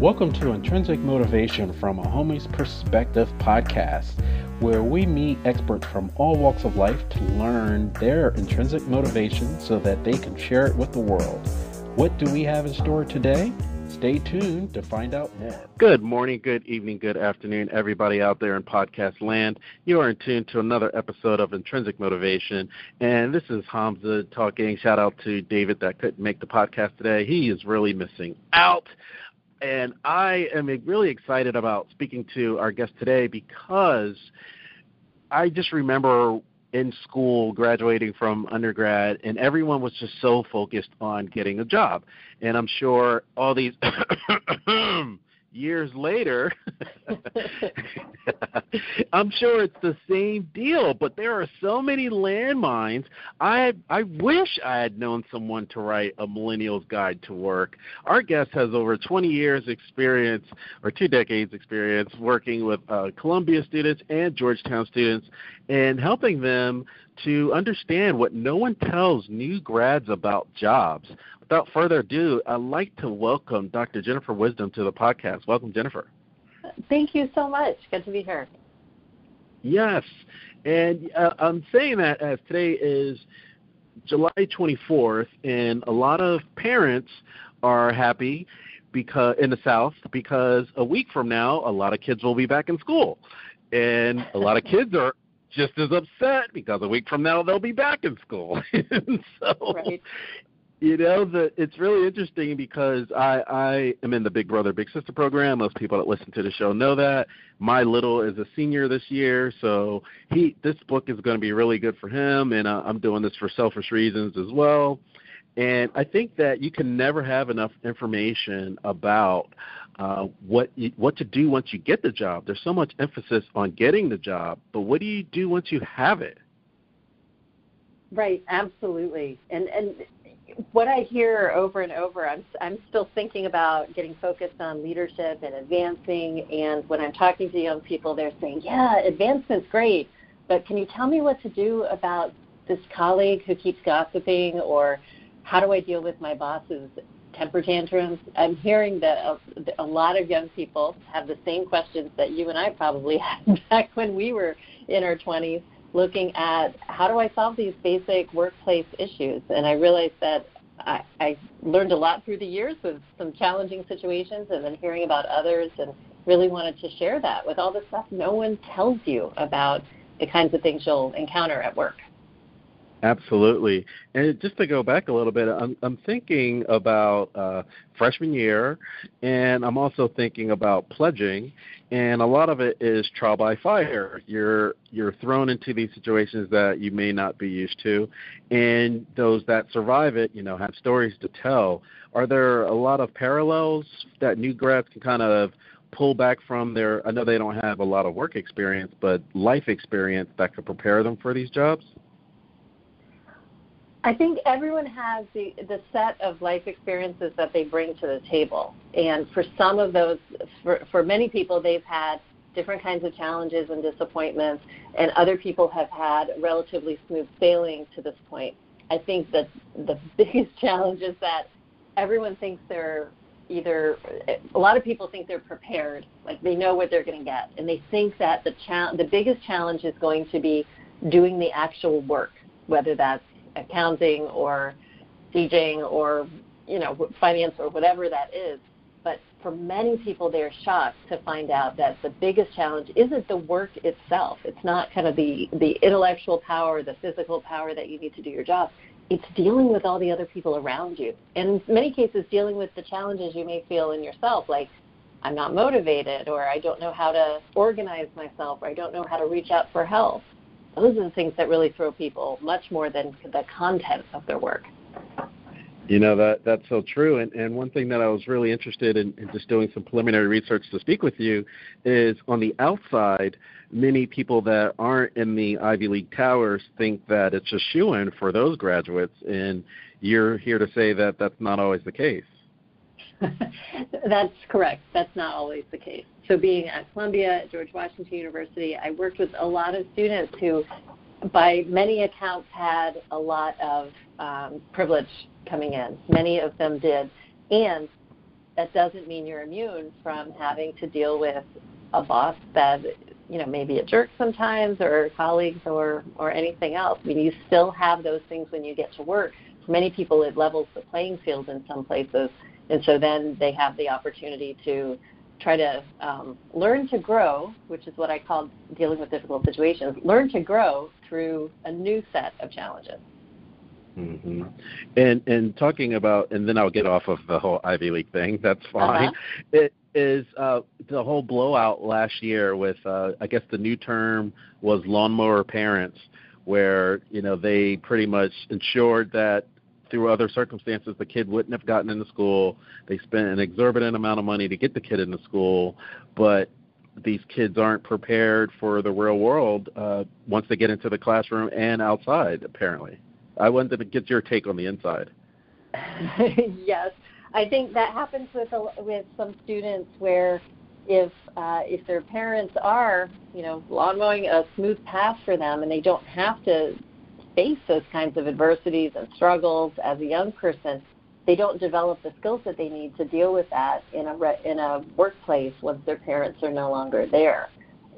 Welcome to Intrinsic Motivation from a Homie's Perspective podcast, where we meet experts from all walks of life to learn their intrinsic motivation so that they can share it with the world. What do we have in store today? Stay tuned to find out more. Good morning, good evening, good afternoon, everybody out there in podcast land. You are in tune to another episode of Intrinsic Motivation, and this is Hamza talking. Shout out to David that couldn't make the podcast today. He is really missing out and I am really excited about speaking to our guest today because I just remember in school graduating from undergrad and everyone was just so focused on getting a job. And i'm sure all these years later, I'm sure it's the same deal, but there are so many landmines. I I wish I had known someone to write a millennial's guide to work. Our guest has over 20 years experience or two decades experience working with uh, Columbia students and Georgetown students and helping them to understand what no one tells new grads about jobs without further ado, I'd like to welcome Dr. Jennifer Wisdom to the podcast. Welcome, Jennifer. Thank you so much. Good to be here. Yes, and uh, I'm saying that as today is July 24th, and a lot of parents are happy because in the South because a week from now, a lot of kids will be back in school, and a lot of kids are just as upset because a week from now they'll be back in school. so right. you know the it's really interesting because i i am in the big brother big sister program. Most people that listen to the show know that. My little is a senior this year so he this book is going to be really good for him and uh, i'm doing this for selfish reasons as well and i think that you can never have enough information about uh, what you, what to do once you get the job there's so much emphasis on getting the job but what do you do once you have it Right, absolutely. And and what I hear over and over, I'm, I'm still thinking about getting focused on leadership and advancing. And when I'm talking to young people, they're saying, yeah, advancement's great, but can you tell me what to do about this colleague who keeps gossiping or how do I deal with my boss's temper tantrums? I'm hearing that a, a lot of young people have the same questions that you and I probably had back when we were in our 20s looking at how do I solve these basic workplace issues. And I realized that I, I learned a lot through the years with some challenging situations and then hearing about others and really wanted to share that with all the stuff no one tells you about the kinds of things you'll encounter at work. Absolutely. And just to go back a little bit, I'm, I'm thinking about uh, freshman year, and I'm also thinking about pledging, and a lot of it is trial by fire. You're you're thrown into these situations that you may not be used to, and those that survive it, you know, have stories to tell. Are there a lot of parallels that new grads can kind of pull back from their? I know they don't have a lot of work experience, but life experience that could prepare them for these jobs. I think everyone has the, the set of life experiences that they bring to the table. And for some of those, for, for many people, they've had different kinds of challenges and disappointments, and other people have had relatively smooth sailing to this point. I think that the biggest challenge is that everyone thinks they're either a lot of people think they're prepared, like they know what they're going to get, and they think that the cha- the biggest challenge is going to be doing the actual work, whether that's accounting or teaching or you know finance or whatever that is. But for many people, they're shocked to find out that the biggest challenge isn't the work itself. It's not kind of the the intellectual power, the physical power that you need to do your job. It's dealing with all the other people around you, and in many cases, dealing with the challenges you may feel in yourself, like I'm not motivated, or I don't know how to organize myself, or I don't know how to reach out for help those are the things that really throw people much more than the content of their work. You know that that's so true. And and one thing that I was really interested in, in just doing some preliminary research to speak with you is on the outside, many people that aren't in the Ivy League towers think that it's a shoe in for those graduates, and you're here to say that that's not always the case. That's correct. That's not always the case. So, being at Columbia, at George Washington University, I worked with a lot of students who, by many accounts, had a lot of um, privilege coming in. Many of them did. And that doesn't mean you're immune from having to deal with a boss that you know maybe a jerk sometimes or colleagues or or anything else i mean you still have those things when you get to work for many people it levels the playing field in some places and so then they have the opportunity to try to um, learn to grow which is what i call dealing with difficult situations learn to grow through a new set of challenges Mm-hmm. And and talking about, and then I'll get off of the whole Ivy League thing. That's uh-huh. fine. Uh-huh. It is uh, the whole blowout last year with, uh, I guess the new term was lawnmower parents, where you know they pretty much ensured that through other circumstances the kid wouldn't have gotten into school. They spent an exorbitant amount of money to get the kid into school, but these kids aren't prepared for the real world uh, once they get into the classroom and outside, apparently. I wanted to get your take on the inside. yes, I think that happens with a, with some students where if uh, if their parents are you know lawn mowing a smooth path for them and they don't have to face those kinds of adversities and struggles as a young person, they don't develop the skills that they need to deal with that in a re- in a workplace once their parents are no longer there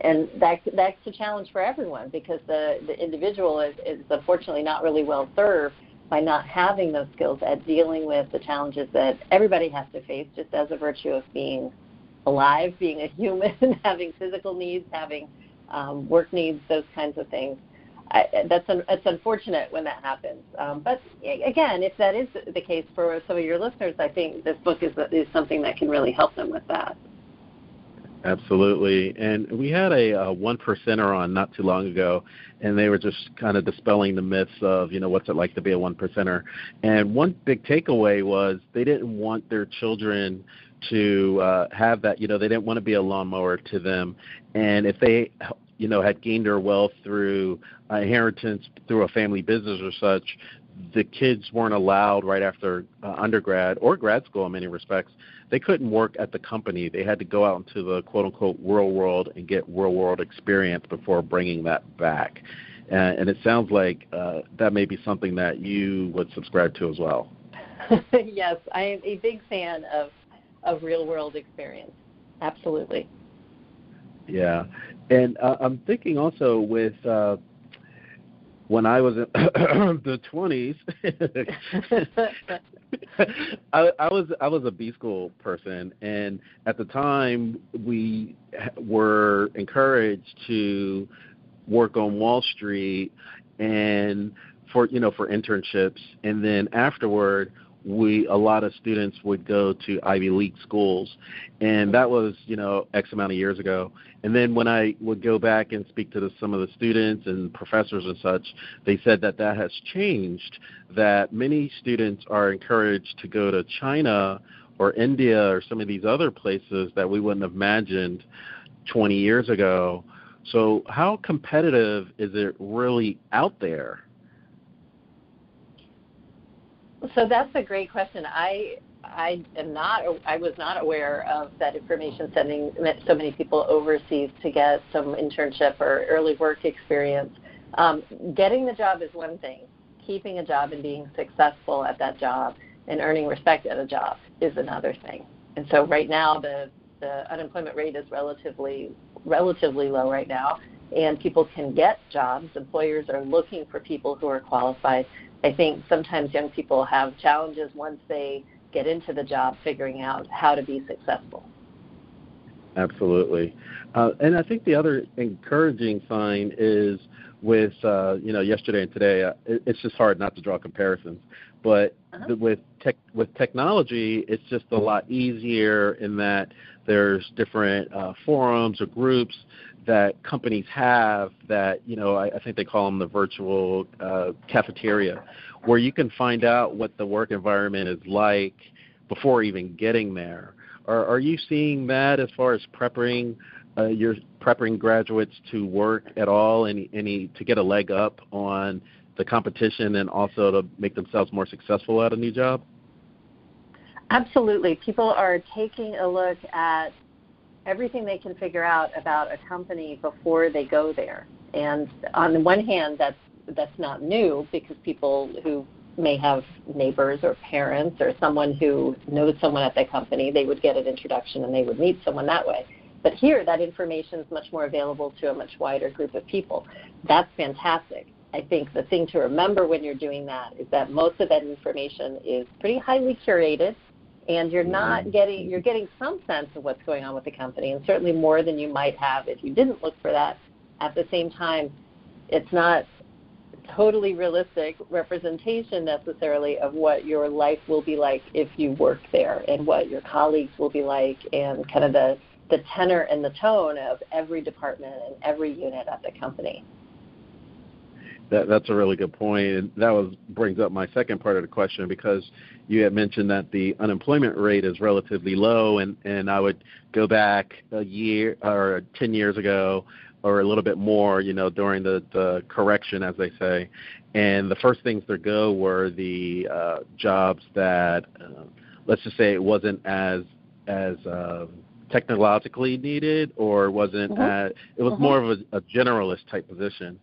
and that that's a challenge for everyone because the the individual is, is unfortunately not really well served by not having those skills at dealing with the challenges that everybody has to face just as a virtue of being alive, being a human, having physical needs, having um, work needs, those kinds of things. I, that's un, it's unfortunate when that happens. Um, but again, if that is the case for some of your listeners, I think this book is is something that can really help them with that. Absolutely. And we had a, one percenter on not too long ago, and they were just kind of dispelling the myths of, you know, what's it like to be a one percenter. And one big takeaway was they didn't want their children to uh, have that, you know, they didn't want to be a lawnmower to them. And if they, you know, had gained their wealth through inheritance, through a family business or such, the kids weren't allowed right after uh, undergrad or grad school in many respects they couldn't work at the company. They had to go out into the quote unquote real world and get real world experience before bringing that back. Uh, and it sounds like uh, that may be something that you would subscribe to as well. yes, I am a big fan of of real world experience. Absolutely. Yeah, and uh, I'm thinking also with uh, when I was in the 20s, I, I was I was a B school person, and at the time we were encouraged to work on Wall Street and for you know for internships, and then afterward we a lot of students would go to Ivy League schools, and that was you know X amount of years ago. And then when I would go back and speak to the, some of the students and professors and such, they said that that has changed. That many students are encouraged to go to China or India or some of these other places that we wouldn't have imagined 20 years ago. So how competitive is it really out there? So that's a great question. I I am not I was not aware of that information sending so many people overseas to get some internship or early work experience. Um, getting the job is one thing. Keeping a job and being successful at that job and earning respect at a job is another thing. And so right now the the unemployment rate is relatively relatively low right now and people can get jobs. Employers are looking for people who are qualified I think sometimes young people have challenges once they get into the job figuring out how to be successful. Absolutely. Uh, and I think the other encouraging sign is with, uh, you know, yesterday and today, uh, it, it's just hard not to draw comparisons. But uh-huh. the, with tech, with technology, it's just a lot easier in that there's different uh, forums or groups that companies have that you know I, I think they call them the virtual uh, cafeteria, where you can find out what the work environment is like before even getting there. Are, are you seeing that as far as prepping uh, your prepping graduates to work at all? Any any to get a leg up on the competition and also to make themselves more successful at a new job? Absolutely. People are taking a look at everything they can figure out about a company before they go there. And on the one hand, that's that's not new because people who may have neighbors or parents or someone who knows someone at the company, they would get an introduction and they would meet someone that way. But here, that information is much more available to a much wider group of people. That's fantastic. I think the thing to remember when you're doing that is that most of that information is pretty highly curated and you're not getting you're getting some sense of what's going on with the company and certainly more than you might have if you didn't look for that. At the same time it's not totally realistic representation necessarily of what your life will be like if you work there and what your colleagues will be like and kind of the the tenor and the tone of every department and every unit at the company that, that's a really good point, and that was brings up my second part of the question because you had mentioned that the unemployment rate is relatively low, and and I would go back a year or ten years ago, or a little bit more, you know, during the the correction, as they say, and the first things to go were the uh, jobs that, uh, let's just say, it wasn't as as uh, technologically needed, or wasn't mm-hmm. as, it was mm-hmm. more of a, a generalist type position,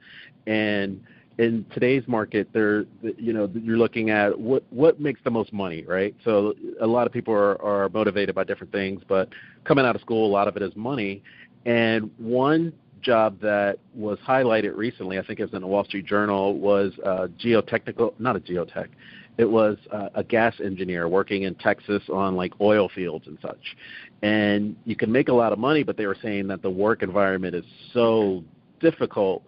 and in today's market, there, you know, you're looking at what what makes the most money, right? So a lot of people are, are motivated by different things, but coming out of school, a lot of it is money. And one job that was highlighted recently, I think it was in the Wall Street Journal, was uh, geotechnical, not a geotech. It was uh, a gas engineer working in Texas on like oil fields and such. And you can make a lot of money, but they were saying that the work environment is so difficult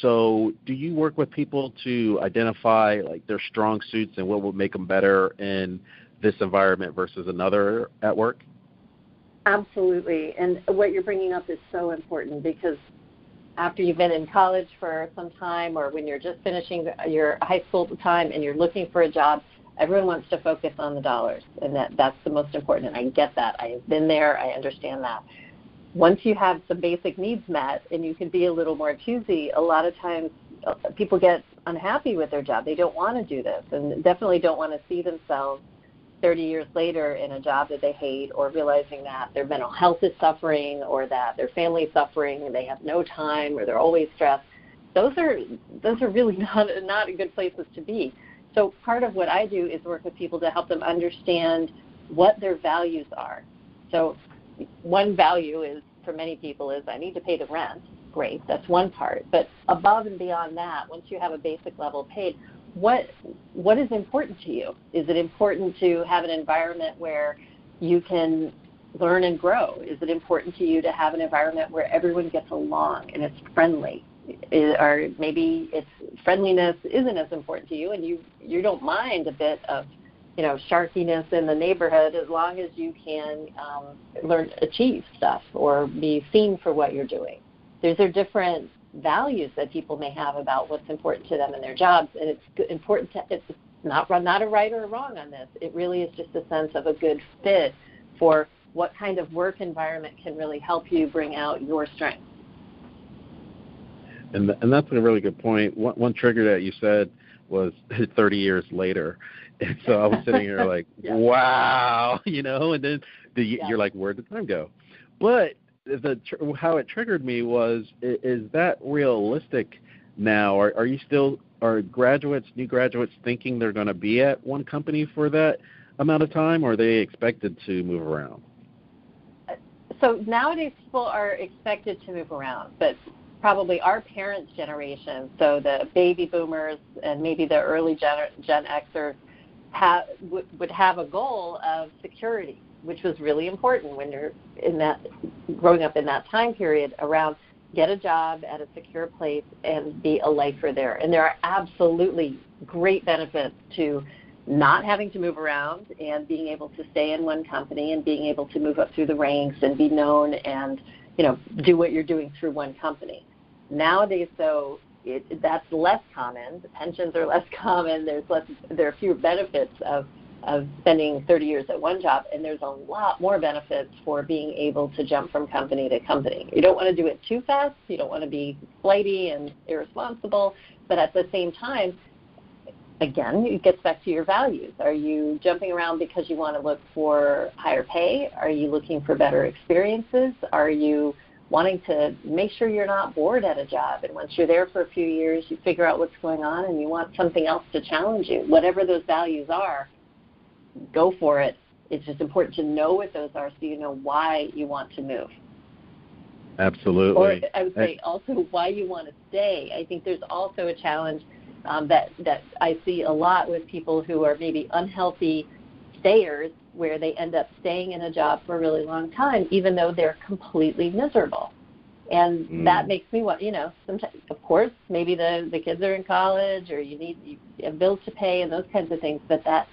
so, do you work with people to identify like their strong suits and what would make them better in this environment versus another at work? Absolutely. And what you're bringing up is so important because after you've been in college for some time or when you're just finishing your high school time and you're looking for a job, everyone wants to focus on the dollars and that that's the most important and I get that. I have been there, I understand that once you have some basic needs met and you can be a little more choosy, a lot of times uh, people get unhappy with their job. They don't want to do this and definitely don't want to see themselves 30 years later in a job that they hate or realizing that their mental health is suffering or that their family is suffering and they have no time or they're always stressed. Those are those are really not not good places to be. So part of what I do is work with people to help them understand what their values are. So one value is for many people is I need to pay the rent. Great, that's one part. But above and beyond that, once you have a basic level paid, what what is important to you? Is it important to have an environment where you can learn and grow? Is it important to you to have an environment where everyone gets along and it's friendly? Or maybe it's friendliness isn't as important to you, and you you don't mind a bit of you know sharkiness in the neighborhood as long as you can um, learn achieve stuff or be seen for what you're doing. These are different values that people may have about what's important to them in their jobs, and it's important to it's not not a right or a wrong on this. It really is just a sense of a good fit for what kind of work environment can really help you bring out your strengths. And and that's a really good point. One, one trigger that you said was 30 years later and so I was sitting here like, yeah. wow, you know, and then the, yeah. you're like, where did the time go? But the how it triggered me was, is that realistic now? Are, are you still are graduates, new graduates, thinking they're going to be at one company for that amount of time, or are they expected to move around? Uh, so nowadays, people are expected to move around, but probably our parents' generation, so the baby boomers and maybe the early Gen, Gen Xers, have, w- would have a goal of security, which was really important when you're in that growing up in that time period around get a job at a secure place and be a lifer there. And there are absolutely great benefits to not having to move around and being able to stay in one company and being able to move up through the ranks and be known and you know do what you're doing through one company. Nowadays, though, it, that's less common. The pensions are less common. There's less. There are fewer benefits of of spending 30 years at one job, and there's a lot more benefits for being able to jump from company to company. You don't want to do it too fast. You don't want to be flighty and irresponsible, but at the same time, again, it gets back to your values. Are you jumping around because you want to look for higher pay? Are you looking for better experiences? Are you wanting to make sure you're not bored at a job. And once you're there for a few years, you figure out what's going on and you want something else to challenge you. Whatever those values are, go for it. It's just important to know what those are so you know why you want to move. Absolutely. Or I would say also why you want to stay. I think there's also a challenge um, that that I see a lot with people who are maybe unhealthy stayers where they end up staying in a job for a really long time, even though they're completely miserable. And mm. that makes me want, you know, sometimes, of course, maybe the the kids are in college or you need you have bills to pay and those kinds of things, but that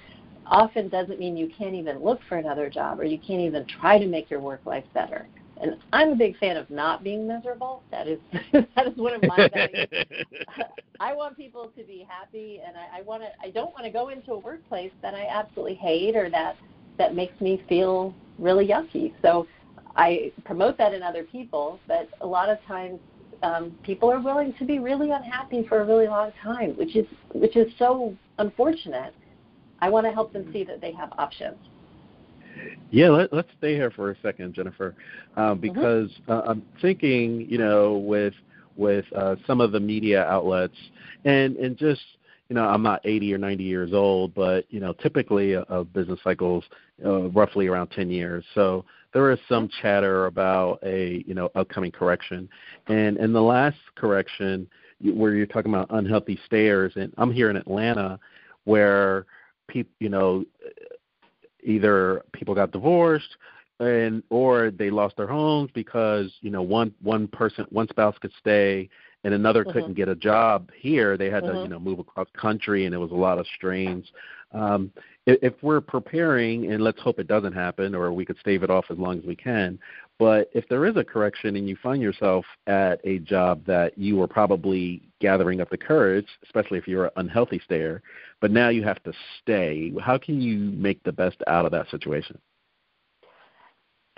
often doesn't mean you can't even look for another job or you can't even try to make your work life better. And I'm a big fan of not being miserable. That is that is one of my values. I want people to be happy, and I, I want to. I don't want to go into a workplace that I absolutely hate or that that makes me feel really yucky. So I promote that in other people, but a lot of times um, people are willing to be really unhappy for a really long time, which is which is so unfortunate. I want to help them see that they have options. Yeah, let, us stay here for a second, Jennifer, um, mm-hmm. because mm-hmm. uh, I'm thinking, you know, with with uh, some of the media outlets, and and just you know, I'm not 80 or 90 years old, but you know, typically a, a business cycles uh, roughly around 10 years. So there is some chatter about a you know upcoming correction, and in the last correction where you're talking about unhealthy stayers, and I'm here in Atlanta, where people you know either people got divorced and or they lost their homes because you know one one person one spouse could stay and another mm-hmm. couldn't get a job here they had mm-hmm. to you know move across country and it was a lot of strains um if, if we're preparing and let's hope it doesn't happen or we could stave it off as long as we can but if there is a correction and you find yourself at a job that you were probably gathering up the courage especially if you're an unhealthy stayer but now you have to stay how can you make the best out of that situation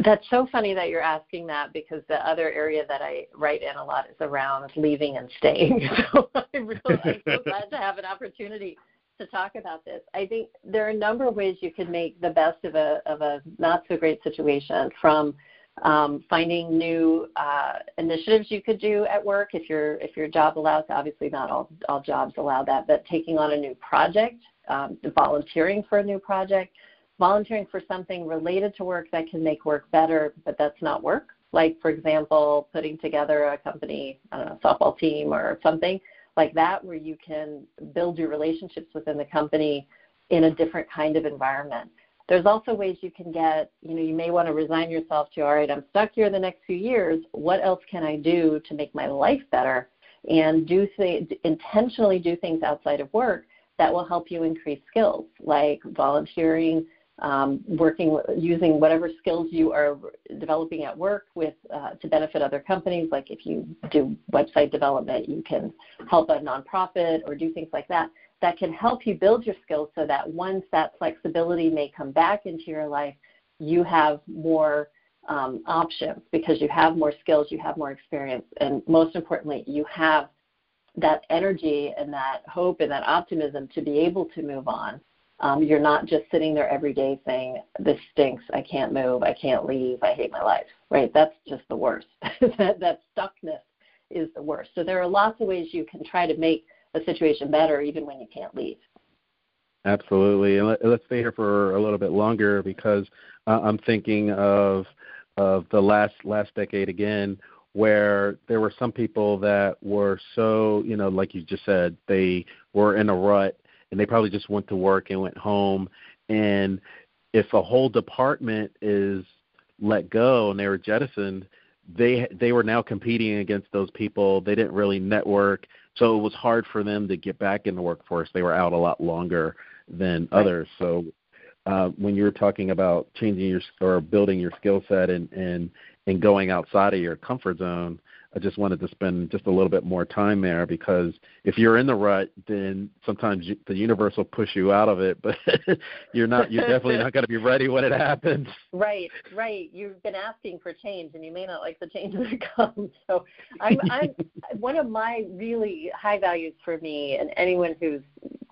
that's so funny that you're asking that because the other area that I write in a lot is around leaving and staying. So I'm, really, I'm so glad to have an opportunity to talk about this. I think there are a number of ways you can make the best of a of a not so great situation from um, finding new uh, initiatives you could do at work if your if your job allows. Obviously, not all all jobs allow that, but taking on a new project, um, volunteering for a new project, volunteering for something related to work that can make work better, but that's not work. Like, for example, putting together a company, I don't know, softball team or something like that, where you can build your relationships within the company in a different kind of environment. There's also ways you can get, you know, you may want to resign yourself to, all right, I'm stuck here the next few years. What else can I do to make my life better? And do th- intentionally do things outside of work that will help you increase skills, like volunteering, um, working using whatever skills you are developing at work with uh, to benefit other companies. Like if you do website development, you can help a nonprofit or do things like that. That can help you build your skills so that once that flexibility may come back into your life, you have more um, options because you have more skills, you have more experience, and most importantly, you have that energy and that hope and that optimism to be able to move on um, you're not just sitting there every day saying, "This stinks. I can't move. I can't leave. I hate my life." Right? That's just the worst. that, that stuckness is the worst. So there are lots of ways you can try to make a situation better, even when you can't leave. Absolutely, and let, us stay here for a little bit longer because uh, I'm thinking of of the last last decade again, where there were some people that were so you know, like you just said, they were in a rut and they probably just went to work and went home. And if a whole department is let go and they were jettisoned they they were now competing against those people. They didn't really network so it was hard for them to get back in the workforce they were out a lot longer than right. others so uh, when you're talking about changing your or building your skill set and and and going outside of your comfort zone I just wanted to spend just a little bit more time there because if you're in the rut, then sometimes you, the universe will push you out of it, but you're not. You're definitely not going to be ready when it happens. Right, right. You've been asking for change, and you may not like the change that comes. So, I'm, I'm one of my really high values for me, and anyone who's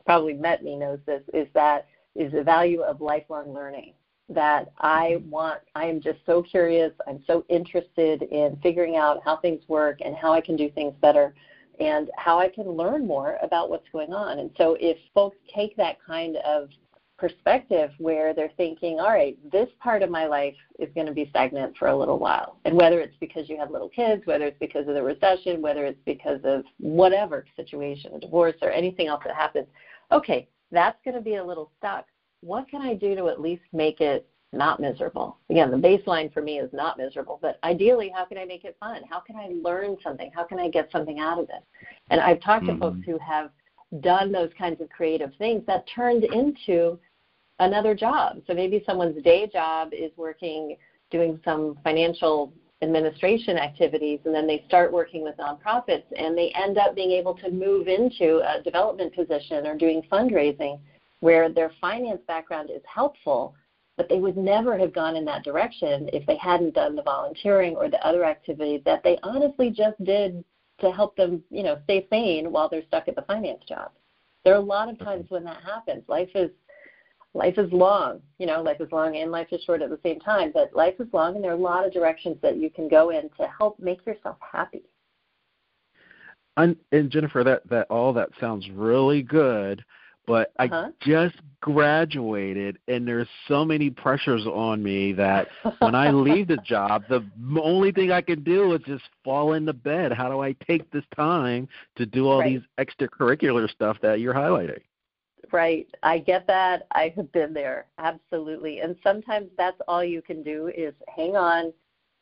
probably met me knows this, is that is the value of lifelong learning that I want, I am just so curious. I'm so interested in figuring out how things work and how I can do things better and how I can learn more about what's going on. And so if folks take that kind of perspective where they're thinking, all right, this part of my life is going to be stagnant for a little while. And whether it's because you have little kids, whether it's because of the recession, whether it's because of whatever situation, a divorce or anything else that happens, okay, that's going to be a little stuck. What can I do to at least make it not miserable? Again, the baseline for me is not miserable, but ideally, how can I make it fun? How can I learn something? How can I get something out of it? And I've talked mm-hmm. to folks who have done those kinds of creative things that turned into another job. So maybe someone's day job is working doing some financial administration activities and then they start working with nonprofits and they end up being able to move into a development position or doing fundraising where their finance background is helpful but they would never have gone in that direction if they hadn't done the volunteering or the other activities that they honestly just did to help them you know stay sane while they're stuck at the finance job there are a lot of mm-hmm. times when that happens life is life is long. You know, life is long and life is short at the same time. But life is long, and there are a lot of directions that you can go in to help make yourself happy. And, and Jennifer, that that all that sounds really good, but uh-huh. I just graduated, and there's so many pressures on me that when I leave the job, the only thing I can do is just fall into bed. How do I take this time to do all right. these extracurricular stuff that you're highlighting? right. I get that. I have been there. Absolutely. And sometimes that's all you can do is hang on,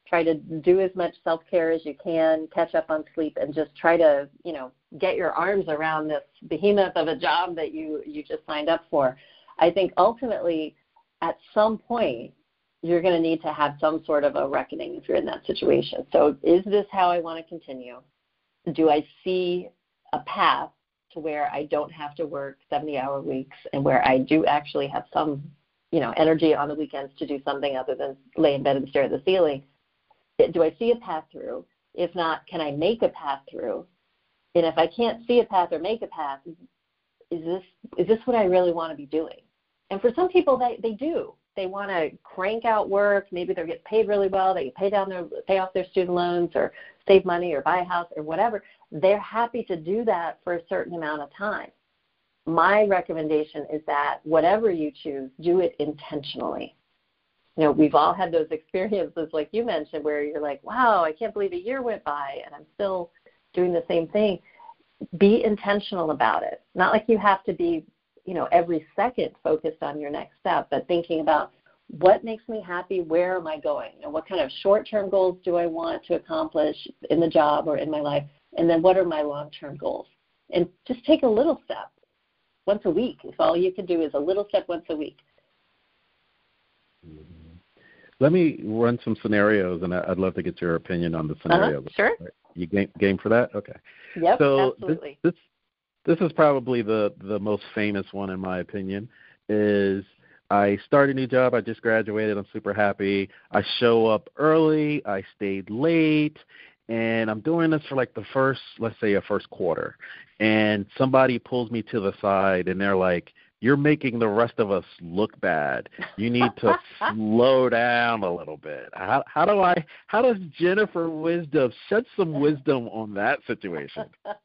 try to do as much self-care as you can, catch up on sleep and just try to, you know, get your arms around this behemoth of a job that you you just signed up for. I think ultimately at some point you're going to need to have some sort of a reckoning if you're in that situation. So is this how I want to continue? Do I see a path to where I don't have to work 70 hour weeks and where I do actually have some, you know, energy on the weekends to do something other than lay in bed and stare at the ceiling. Do I see a path through? If not, can I make a path through? And if I can't see a path or make a path, is this is this what I really want to be doing? And for some people, they they do. They want to crank out work. Maybe they're getting paid really well. They pay down their pay off their student loans or save money or buy a house or whatever they're happy to do that for a certain amount of time. My recommendation is that whatever you choose, do it intentionally. You know, we've all had those experiences, like you mentioned, where you're like, wow, I can't believe a year went by and I'm still doing the same thing. Be intentional about it. Not like you have to be, you know, every second focused on your next step, but thinking about what makes me happy, where am I going? You know, what kind of short term goals do I want to accomplish in the job or in my life? and then what are my long-term goals? And just take a little step once a week. If all you can do is a little step once a week. Mm-hmm. Let me run some scenarios, and I'd love to get your opinion on the scenarios. Uh-huh, sure. You game, game for that? Okay. Yep, so absolutely. This, this this is probably the the most famous one in my opinion. Is I start a new job. I just graduated. I'm super happy. I show up early. I stayed late, and I'm doing this for like the first, let's say, a first quarter, and somebody pulls me to the side and they're like, "You're making the rest of us look bad. You need to slow down a little bit." How, how do I? How does Jennifer Wisdom shed some wisdom on that situation?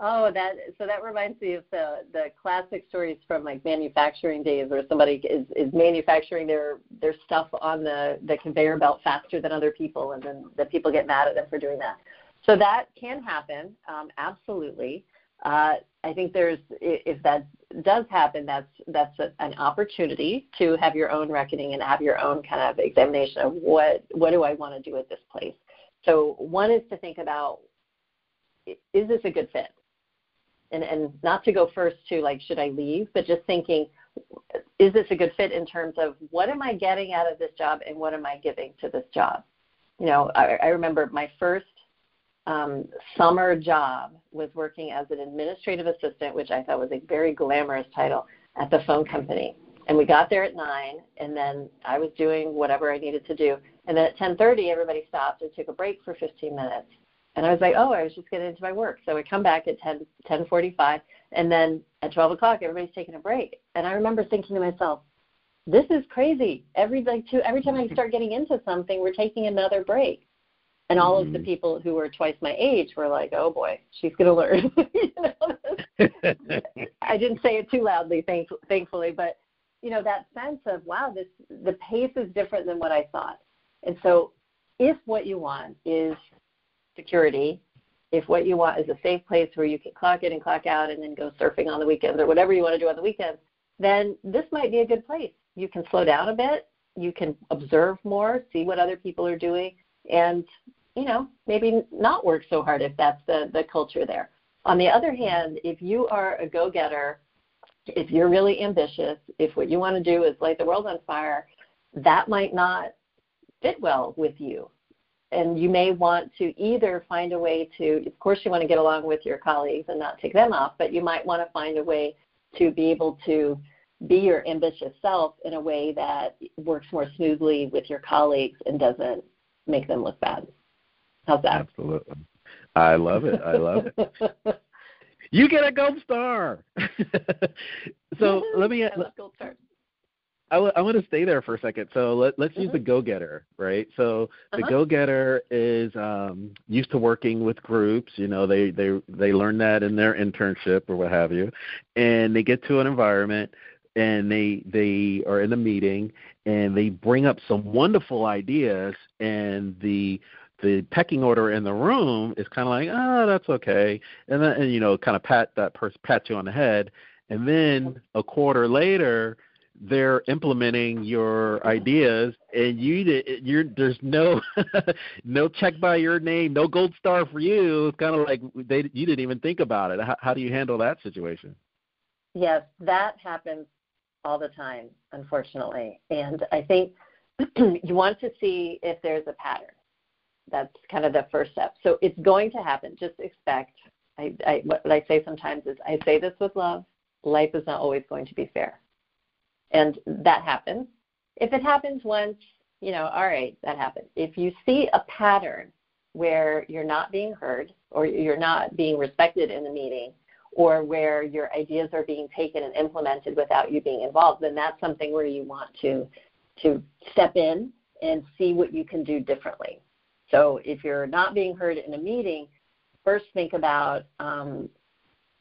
Oh, that so that reminds me of the the classic stories from like manufacturing days where somebody is is manufacturing their their stuff on the the conveyor belt faster than other people, and then the people get mad at them for doing that. So that can happen, um, absolutely. Uh, I think there's if that does happen, that's that's a, an opportunity to have your own reckoning and have your own kind of examination of what what do I want to do at this place. So one is to think about is this a good fit? and, and not to go first to like should I leave, but just thinking, is this a good fit in terms of what am I getting out of this job and what am I giving to this job? You know, I, I remember my first um, summer job was working as an administrative assistant, which I thought was a very glamorous title at the phone company. And we got there at nine, and then I was doing whatever I needed to do. And then at 10:30, everybody stopped and took a break for 15 minutes. And I was like, oh, I was just getting into my work. So I come back at 10, 10.45, and then at 12 o'clock, everybody's taking a break. And I remember thinking to myself, this is crazy. Every like two every time I start getting into something, we're taking another break. And all mm-hmm. of the mm-hmm. people who were twice my age were like, "Oh boy, she's going to learn." you know? I didn't say it too loudly, thank, thankfully, but you know that sense of wow, this the pace is different than what I thought. And so, if what you want is security, if what you want is a safe place where you can clock in and clock out and then go surfing on the weekends or whatever you want to do on the weekends, then this might be a good place. You can slow down a bit, you can observe more, see what other people are doing, and you know maybe not work so hard if that's the the culture there. On the other hand, if you are a go-getter, if you're really ambitious, if what you want to do is light the world on fire, that might not fit well with you. And you may want to either find a way to, of course, you want to get along with your colleagues and not take them off, but you might want to find a way to be able to be your ambitious self in a way that works more smoothly with your colleagues and doesn't make them look bad. How's that? Absolutely. I love it. I love it. you get a gold star. so let me. I love gold stars. I, w- I want to stay there for a second. So let, let's mm-hmm. use the go-getter, right? So the uh-huh. go-getter is um, used to working with groups. You know, they they they learn that in their internship or what have you, and they get to an environment and they they are in a meeting and they bring up some wonderful ideas and the the pecking order in the room is kind of like, oh, that's okay, and then and, you know, kind of pat that person, pat you on the head, and then a quarter later, they're implementing your ideas, and you you're there's no no check by your name, no gold star for you. It's kind of like they you didn't even think about it. How, how do you handle that situation? Yes, that happens all the time, unfortunately, and I think you want to see if there's a pattern that's kind of the first step. So it's going to happen. Just expect. I, I, what I say sometimes is, I say this with love. Life is not always going to be fair, and that happens. If it happens once, you know, all right, that happened. If you see a pattern where you're not being heard or you're not being respected in the meeting or where your ideas are being taken and implemented without you being involved, then that's something where you want to to step in and see what you can do differently. So if you're not being heard in a meeting, first think about um,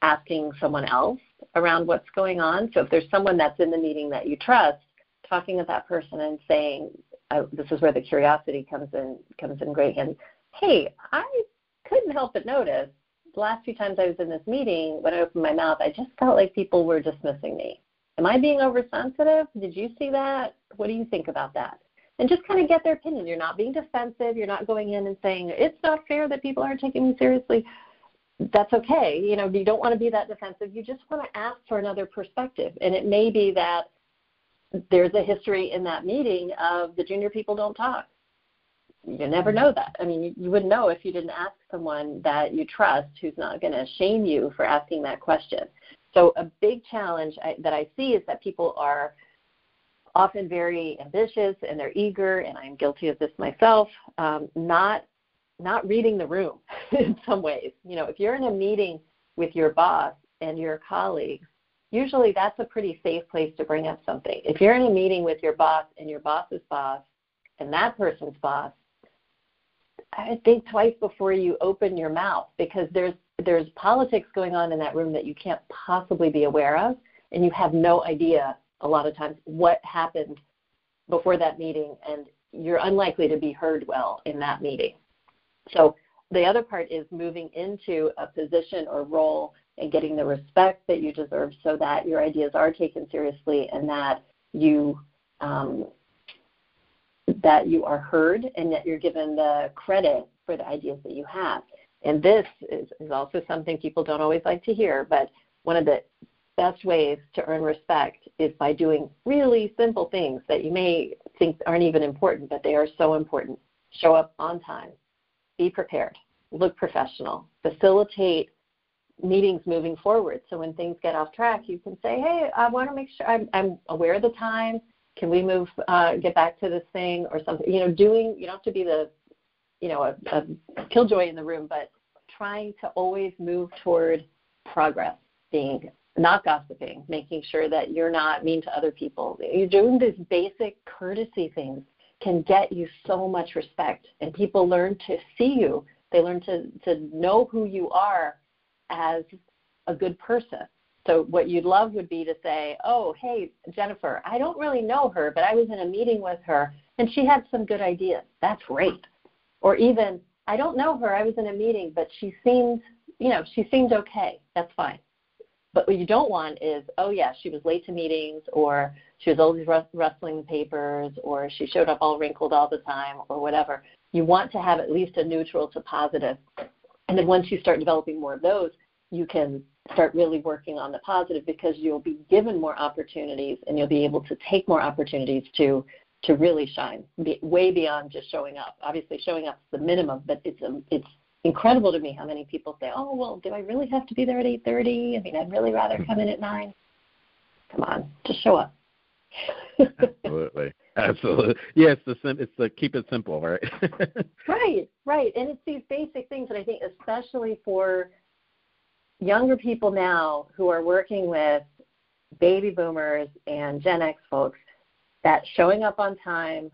asking someone else around what's going on. So if there's someone that's in the meeting that you trust, talking with that person and saying, uh, "This is where the curiosity comes in comes in great handy." Hey, I couldn't help but notice the last few times I was in this meeting, when I opened my mouth, I just felt like people were dismissing me. Am I being oversensitive? Did you see that? What do you think about that? And just kind of get their opinion. You're not being defensive. You're not going in and saying it's not fair that people aren't taking me seriously. That's okay. You know, you don't want to be that defensive. You just want to ask for another perspective. And it may be that there's a history in that meeting of the junior people don't talk. You never know that. I mean, you, wouldn't know if you didn't ask someone that you trust who's not going to shame you for asking that question. So, a big challenge I, that I see is that people are often very ambitious and they're eager, and I'm guilty of this myself, um, not not reading the room in some ways. You know, if you're in a meeting with your boss and your colleagues, usually that's a pretty safe place to bring up something. If you're in a meeting with your boss and your boss's boss and that person's boss, I think twice before you open your mouth because there's there's politics going on in that room that you can't possibly be aware of and you have no idea a lot of times what happened before that meeting, and you're unlikely to be heard well in that meeting. So the other part is moving into a position or role and getting the respect that you deserve so that your ideas are taken seriously and that you um, that you are heard and that you're given the credit for the ideas that you have. And this is, is also something people don't always like to hear, but one of the best ways to earn respect is by doing really simple things that you may think aren't even important, but they are so important. Show up on time, be prepared, look professional, facilitate meetings moving forward. So when things get off track, you can say, "Hey, I want to make sure I'm, I'm aware of the time. Can we move, uh, get back to this thing or something?" You know, doing. You don't have to be the, you know, a, a killjoy in the room, but trying to always move toward progress, being not gossiping, making sure that you're not mean to other people. You're doing these basic courtesy things can get you so much respect, and people learn to see you. They learn to to know who you are as a good person. So what you'd love would be to say, "Oh, hey, Jennifer, I don't really know her, but I was in a meeting with her and she had some good ideas. That's great." Or even, "I don't know her. I was in a meeting, but she seemed, you know, she seemed okay. That's fine." But what you don't want is, "Oh yeah, she was late to meetings or she was always rustling papers or she showed up all wrinkled all the time or whatever." You want to have at least a neutral to positive. And then once you start developing more of those, you can start really working on the positive because you'll be given more opportunities and you'll be able to take more opportunities to to really shine be, way beyond just showing up obviously showing up is the minimum but it's um, it's incredible to me how many people say oh well do i really have to be there at 8.30 i mean i'd really rather come in at 9 come on just show up. Absolutely. Absolutely. Yeah it's the sim- it's the keep it simple right? Right right. And it's these basic things that i think especially for younger people now who are working with baby boomers and Gen X folks that showing up on time,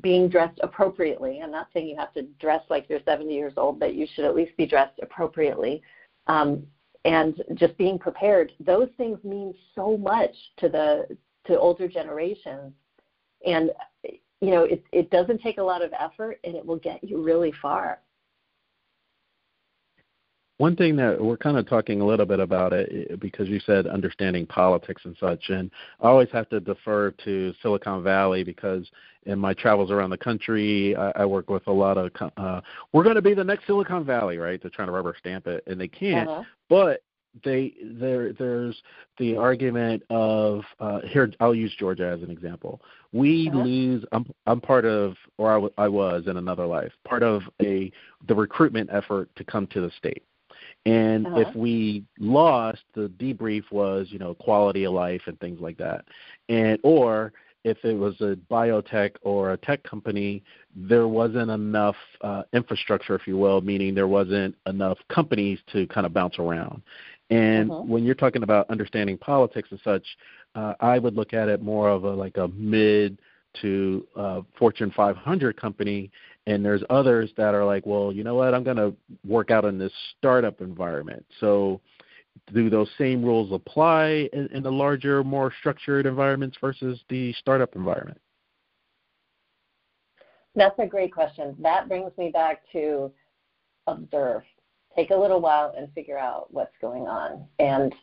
being dressed appropriately. I'm not saying you have to dress like you're 70 years old, but you should at least be dressed appropriately. Um, and just being prepared. Those things mean so much to the to older generations, and you know it it doesn't take a lot of effort, and it will get you really far. One thing that we're kind of talking a little bit about it because you said understanding politics and such, and I always have to defer to Silicon Valley because in my travels around the country, I, I work with a lot of. Uh, we're going to be the next Silicon Valley, right? They're trying to rubber stamp it, and they can't. Uh-huh. But they there there's the argument of uh, here I'll use Georgia as an example. We uh-huh. lose. I'm I'm part of, or I, w- I was in another life, part of a the recruitment effort to come to the state. And uh-huh. if we lost, the debrief was, you know, quality of life and things like that. And or if it was a biotech or a tech company, there wasn't enough uh, infrastructure, if you will, meaning there wasn't enough companies to kind of bounce around. And uh-huh. when you're talking about understanding politics and such, uh, I would look at it more of a like a mid to uh, Fortune 500 company, and there's others that are like, well, you know what, I'm going to work out in this startup environment. So, do those same rules apply in, in the larger, more structured environments versus the startup environment? That's a great question. That brings me back to observe. Take a little while and figure out what's going on. And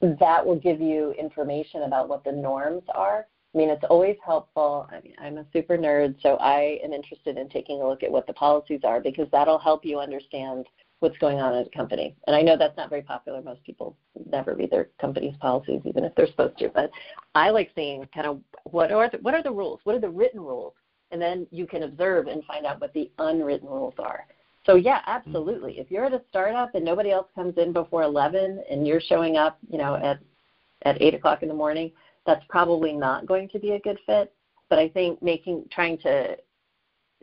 that will give you information about what the norms are I mean, it's always helpful. I mean, I'm a super nerd, so I am interested in taking a look at what the policies are because that'll help you understand what's going on at a company. And I know that's not very popular. Most people never read their company's policies, even if they're supposed to. But I like seeing kind of what are the, what are the rules? What are the written rules? And then you can observe and find out what the unwritten rules are. So yeah, absolutely. If you're at a startup and nobody else comes in before 11, and you're showing up, you know, at at eight o'clock in the morning, that's probably not going to be a good fit. But I think making trying to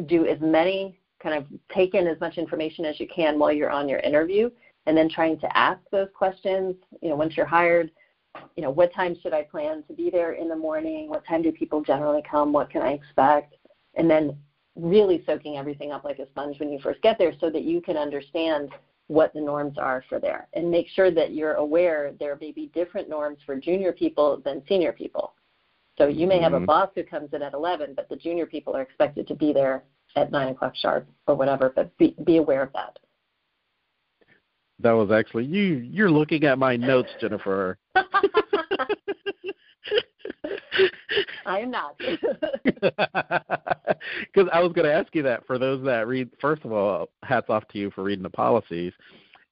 do as many kind of take in as much information as you can while you're on your interview and then trying to ask those questions, you know, once you're hired, you know, what time should I plan to be there in the morning? What time do people generally come? What can I expect? And then really soaking everything up like a sponge when you first get there so that you can understand what the norms are for there and make sure that you're aware there may be different norms for junior people than senior people. So you may have mm-hmm. a boss who comes in at 11, but the junior people are expected to be there at 9 o'clock sharp or whatever, but be, be aware of that. That was actually you. You're looking at my notes, Jennifer. I am not. Because I was going to ask you that for those that read. First of all, hats off to you for reading the policies,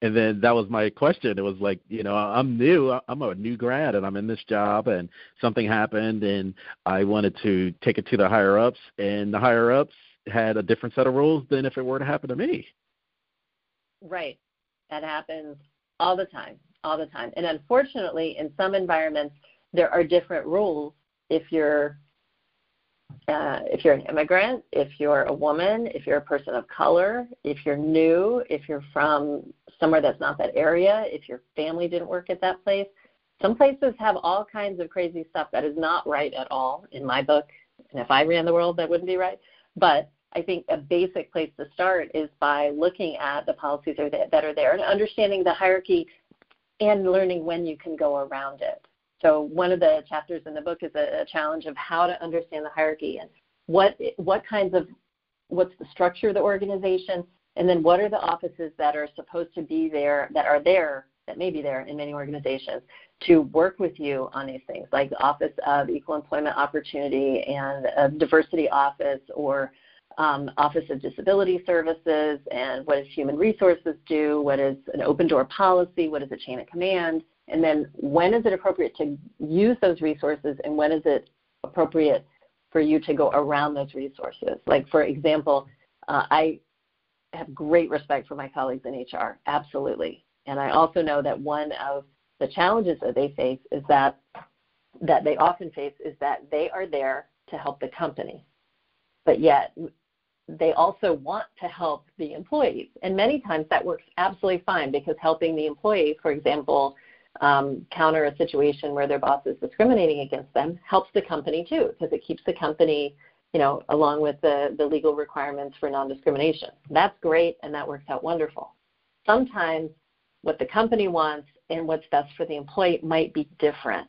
and then that was my question. It was like, you know, I'm new. I'm a new grad, and I'm in this job, and something happened, and I wanted to take it to the higher ups, and the higher ups had a different set of rules than if it were to happen to me. Right. That happens all the time, all the time. And unfortunately, in some environments, there are different rules if you're uh, if you're an immigrant, if you're a woman, if you're a person of color, if you're new, if you're from somewhere that's not that area, if your family didn't work at that place. Some places have all kinds of crazy stuff that is not right at all in my book. And if I ran the world, that wouldn't be right. But I think a basic place to start is by looking at the policies that are there and understanding the hierarchy and learning when you can go around it. So one of the chapters in the book is a, a challenge of how to understand the hierarchy and what what kinds of what's the structure of the organization and then what are the offices that are supposed to be there that are there that may be there in many organizations to work with you on these things like the office of equal employment opportunity and a diversity office or um, Office of Disability Services and what does human resources do, what is an open door policy, what is a chain of command, and then when is it appropriate to use those resources and when is it appropriate for you to go around those resources. Like, for example, uh, I have great respect for my colleagues in HR, absolutely. And I also know that one of the challenges that they face is that that they often face is that they are there to help the company, but yet they also want to help the employees. And many times that works absolutely fine because helping the employee, for example, um, counter a situation where their boss is discriminating against them helps the company too because it keeps the company you know along with the, the legal requirements for non-discrimination. That's great and that works out wonderful. Sometimes what the company wants and what's best for the employee might be different.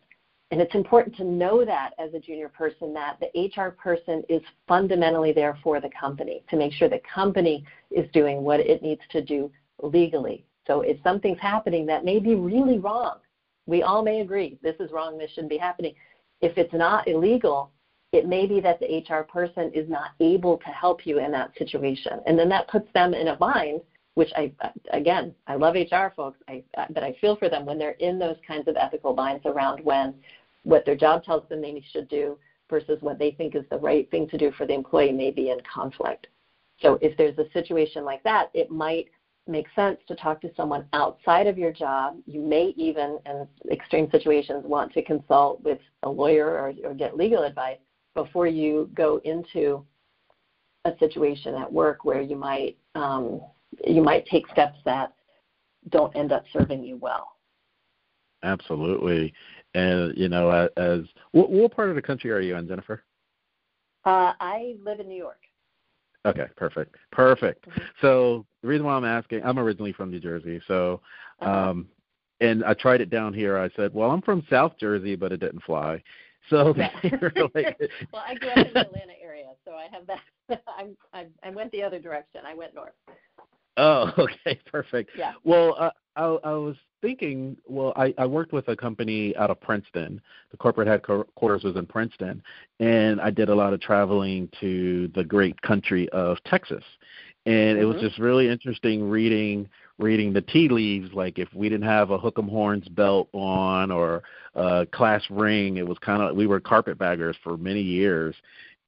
And it's important to know that as a junior person that the hr person is fundamentally there for the company to make sure the company is doing what it needs to do legally so if something's happening that may be really wrong, we all may agree this is wrong, this shouldn't be happening. If it's not illegal, it may be that the HR person is not able to help you in that situation. And then that puts them in a bind, which I, again, I love HR folks, I, but I feel for them when they're in those kinds of ethical binds around when what their job tells them they should do versus what they think is the right thing to do for the employee may be in conflict. So if there's a situation like that, it might makes sense to talk to someone outside of your job. You may even, in extreme situations, want to consult with a lawyer or, or get legal advice before you go into a situation at work where you might um, you might take steps that don't end up serving you well. Absolutely, and you know, as what, what part of the country are you in, Jennifer? Uh, I live in New York. Okay, perfect, perfect. Mm-hmm. So the reason why I'm asking, I'm originally from New Jersey, so uh-huh. um, and I tried it down here. I said, well, I'm from South Jersey, but it didn't fly. So yeah. like, well, I grew up in the Atlanta area, so I have that. I'm, I, I went the other direction. I went north. Oh, okay, perfect. Yeah. Well, uh, I, I was thinking, well, I, I worked with a company out of Princeton. The corporate headquarters was in Princeton, and I did a lot of traveling to the great country of Texas. And mm-hmm. it was mm-hmm. just really interesting reading reading the tea leaves. Like if we didn't have a hook'em horns belt on or a class ring, it was kind of we were carpetbaggers for many years.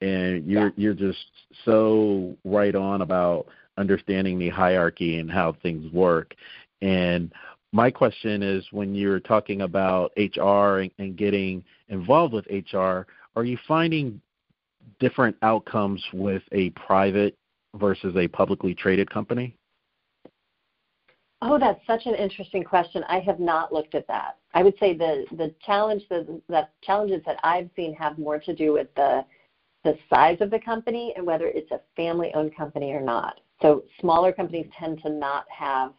And you're yeah. you're just so right on about understanding the hierarchy and how things work. And my question is when you're talking about HR and, and getting involved with HR, are you finding different outcomes with a private versus a publicly traded company? Oh, that's such an interesting question. I have not looked at that. I would say the the challenge the, the challenges that I've seen have more to do with the the size of the company and whether it's a family owned company or not. So smaller companies tend to not have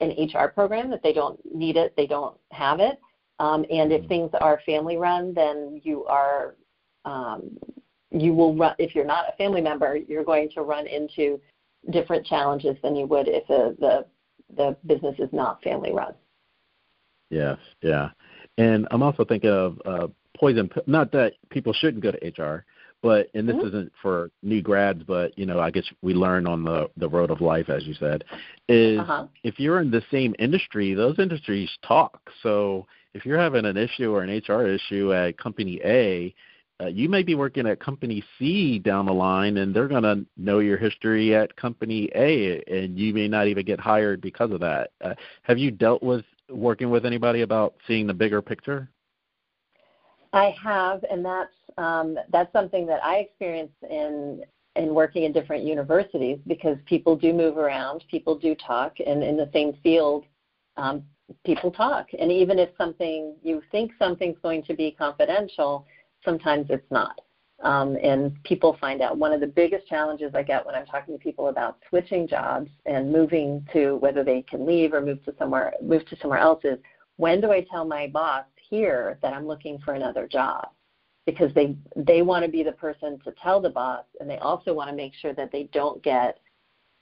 an HR program that they don't need it, they don't have it. Um, and if mm-hmm. things are family run, then you are um, you will run if you're not a family member, you're going to run into different challenges than you would if the the, the business is not family run. Yes, yeah, and I'm also thinking of uh, poison. Not that people shouldn't go to HR, but and this mm-hmm. isn't for new grads, but you know, I guess we learn on the the road of life, as you said, is uh-huh. if you're in the same industry, those industries talk. So if you're having an issue or an HR issue at company A, uh, you may be working at company C down the line, and they're going to know your history at company A, and you may not even get hired because of that. Uh, have you dealt with working with anybody about seeing the bigger picture? I have, and that's um, that's something that I experienced in in working in different universities because people do move around, people do talk, and in the same field, um, people talk. And even if something you think something's going to be confidential, sometimes it's not. Um, and people find out. One of the biggest challenges I get when I'm talking to people about switching jobs and moving to whether they can leave or move to somewhere move to somewhere else is when do I tell my boss here that I'm looking for another job? Because they they want to be the person to tell the boss, and they also want to make sure that they don't get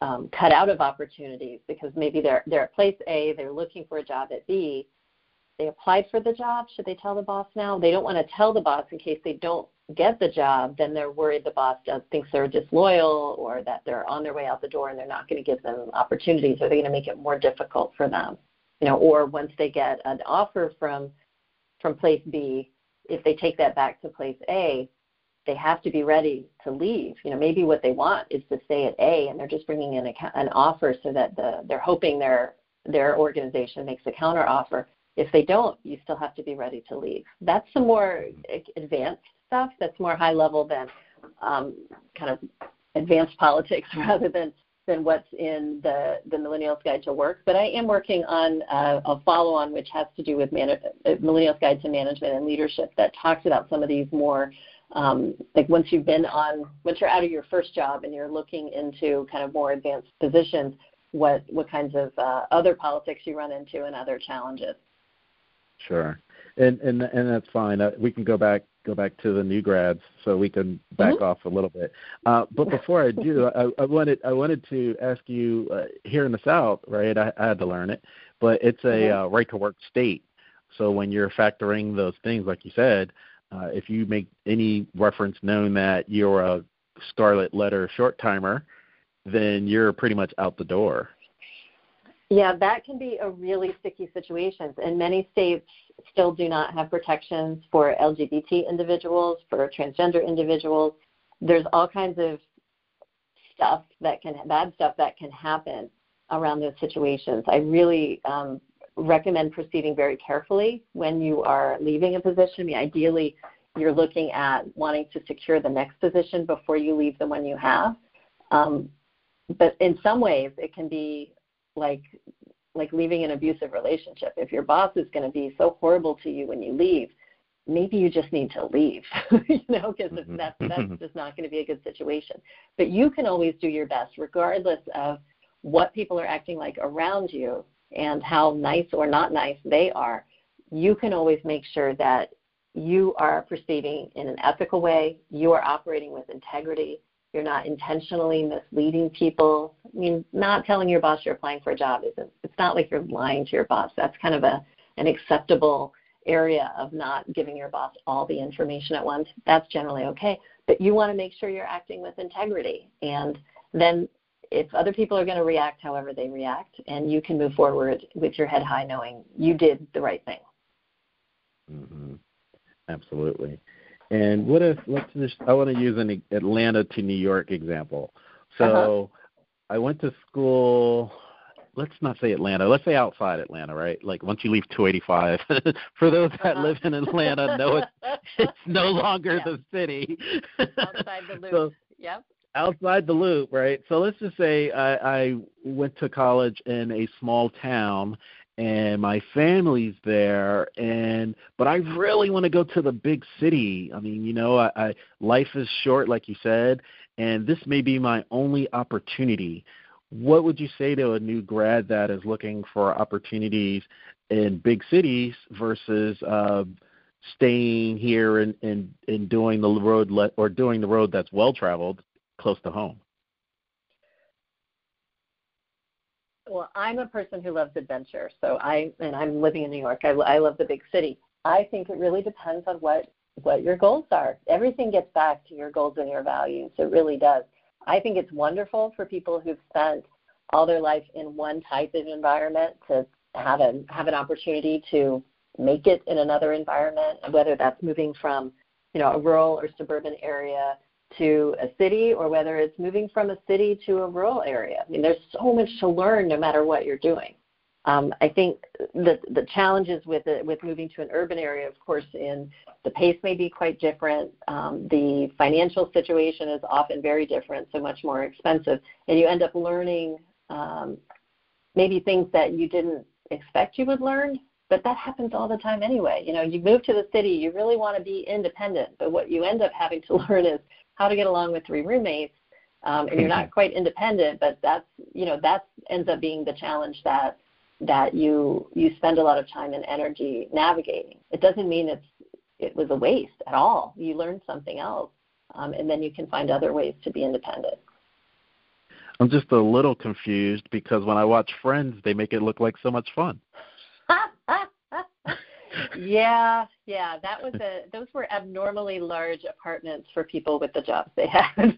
um, cut out of opportunities because maybe they're they're at place A, they're looking for a job at B, they applied for the job. Should they tell the boss now? They don't want to tell the boss in case they don't get the job. Then they're worried the boss does, thinks they're disloyal or that they're on their way out the door and they're not going to give them opportunities. Are they going to make it more difficult for them? You know, or once they get an offer from from place B, if they take that back to place A, they have to be ready to leave. You know, maybe what they want is to stay at A, and they're just bringing in a, an offer so that the, they're hoping their their organization makes a counter offer if they don't, you still have to be ready to leave. That's some more advanced stuff. That's more high level than um, kind of advanced politics rather than than what's in the the Millennials Guide to Work. But I am working on a, a follow on which has to do with man- Millennials Guide to Management and Leadership that talks about some of these more um, like once you've been on once you're out of your first job and you're looking into kind of more advanced positions what what kinds of uh, other politics you run into and other challenges Sure, and and and that's fine. Uh, we can go back go back to the new grads, so we can back mm-hmm. off a little bit. Uh, but before I do, I, I wanted I wanted to ask you uh, here in the South, right? I, I had to learn it, but it's a mm-hmm. uh, right to work state. So when you're factoring those things, like you said, uh, if you make any reference known that you're a scarlet letter short timer, then you're pretty much out the door. Yeah, that can be a really sticky situation. And many states still do not have protections for LGBT individuals, for transgender individuals. There's all kinds of stuff that can, bad stuff that can happen around those situations. I really um, recommend proceeding very carefully when you are leaving a position. I mean, ideally, you're looking at wanting to secure the next position before you leave the one you have. Um, but in some ways, it can be like like leaving an abusive relationship. If your boss is going to be so horrible to you when you leave, maybe you just need to leave, you know, because mm-hmm. that's that's mm-hmm. just not going to be a good situation. But you can always do your best, regardless of what people are acting like around you and how nice or not nice they are. You can always make sure that you are proceeding in an ethical way. You are operating with integrity. You're not intentionally misleading people. I mean, not telling your boss you're applying for a job isn't. It's not like you're lying to your boss. That's kind of a an acceptable area of not giving your boss all the information at once. That's generally okay. But you want to make sure you're acting with integrity. And then if other people are going to react however they react, and you can move forward with your head high knowing you did the right thing. Mm-hmm. Absolutely. And what if let's just I want to use an Atlanta to New York example. So uh-huh. I went to school let's not say Atlanta, let's say outside Atlanta, right? Like once you leave 285. For those that uh-huh. live in Atlanta, know it's it's no longer the city. outside the loop. So, yep. Outside the loop, right? So let's just say I, I went to college in a small town and my family's there and but I really want to go to the big city. I mean, you know, I, I life is short like you said, and this may be my only opportunity. What would you say to a new grad that is looking for opportunities in big cities versus uh staying here and and, and doing the road le- or doing the road that's well traveled close to home? Well, I'm a person who loves adventure. So I and I'm living in New York. I, I love the big city. I think it really depends on what what your goals are. Everything gets back to your goals and your values. It really does. I think it's wonderful for people who've spent all their life in one type of environment to have a have an opportunity to make it in another environment, whether that's moving from you know a rural or suburban area to a city or whether it's moving from a city to a rural area. I mean, there's so much to learn no matter what you're doing. Um, I think the the challenges with it, with moving to an urban area, of course, in the pace may be quite different. Um, the financial situation is often very different, so much more expensive, and you end up learning um, maybe things that you didn't expect you would learn. But that happens all the time anyway. You know, you move to the city, you really want to be independent, but what you end up having to learn is how to get along with three roommates um, and you're not quite independent, but that's you know that ends up being the challenge that that you you spend a lot of time and energy navigating. It doesn't mean it's it was a waste at all. You learned something else, um, and then you can find other ways to be independent. I'm just a little confused because when I watch Friends, they make it look like so much fun. Yeah, yeah, that was a those were abnormally large apartments for people with the jobs they had.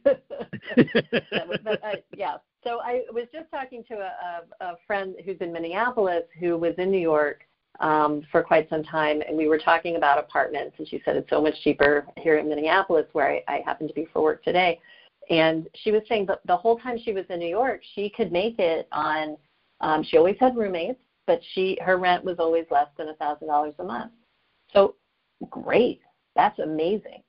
was, but, uh, yeah, so I was just talking to a, a, a friend who's in Minneapolis who was in New York um, for quite some time, and we were talking about apartments, and she said it's so much cheaper here in Minneapolis, where I, I happen to be for work today. And she was saying that the whole time she was in New York, she could make it on. Um, she always had roommates, but she her rent was always less than a thousand dollars a month. So great, that's amazing.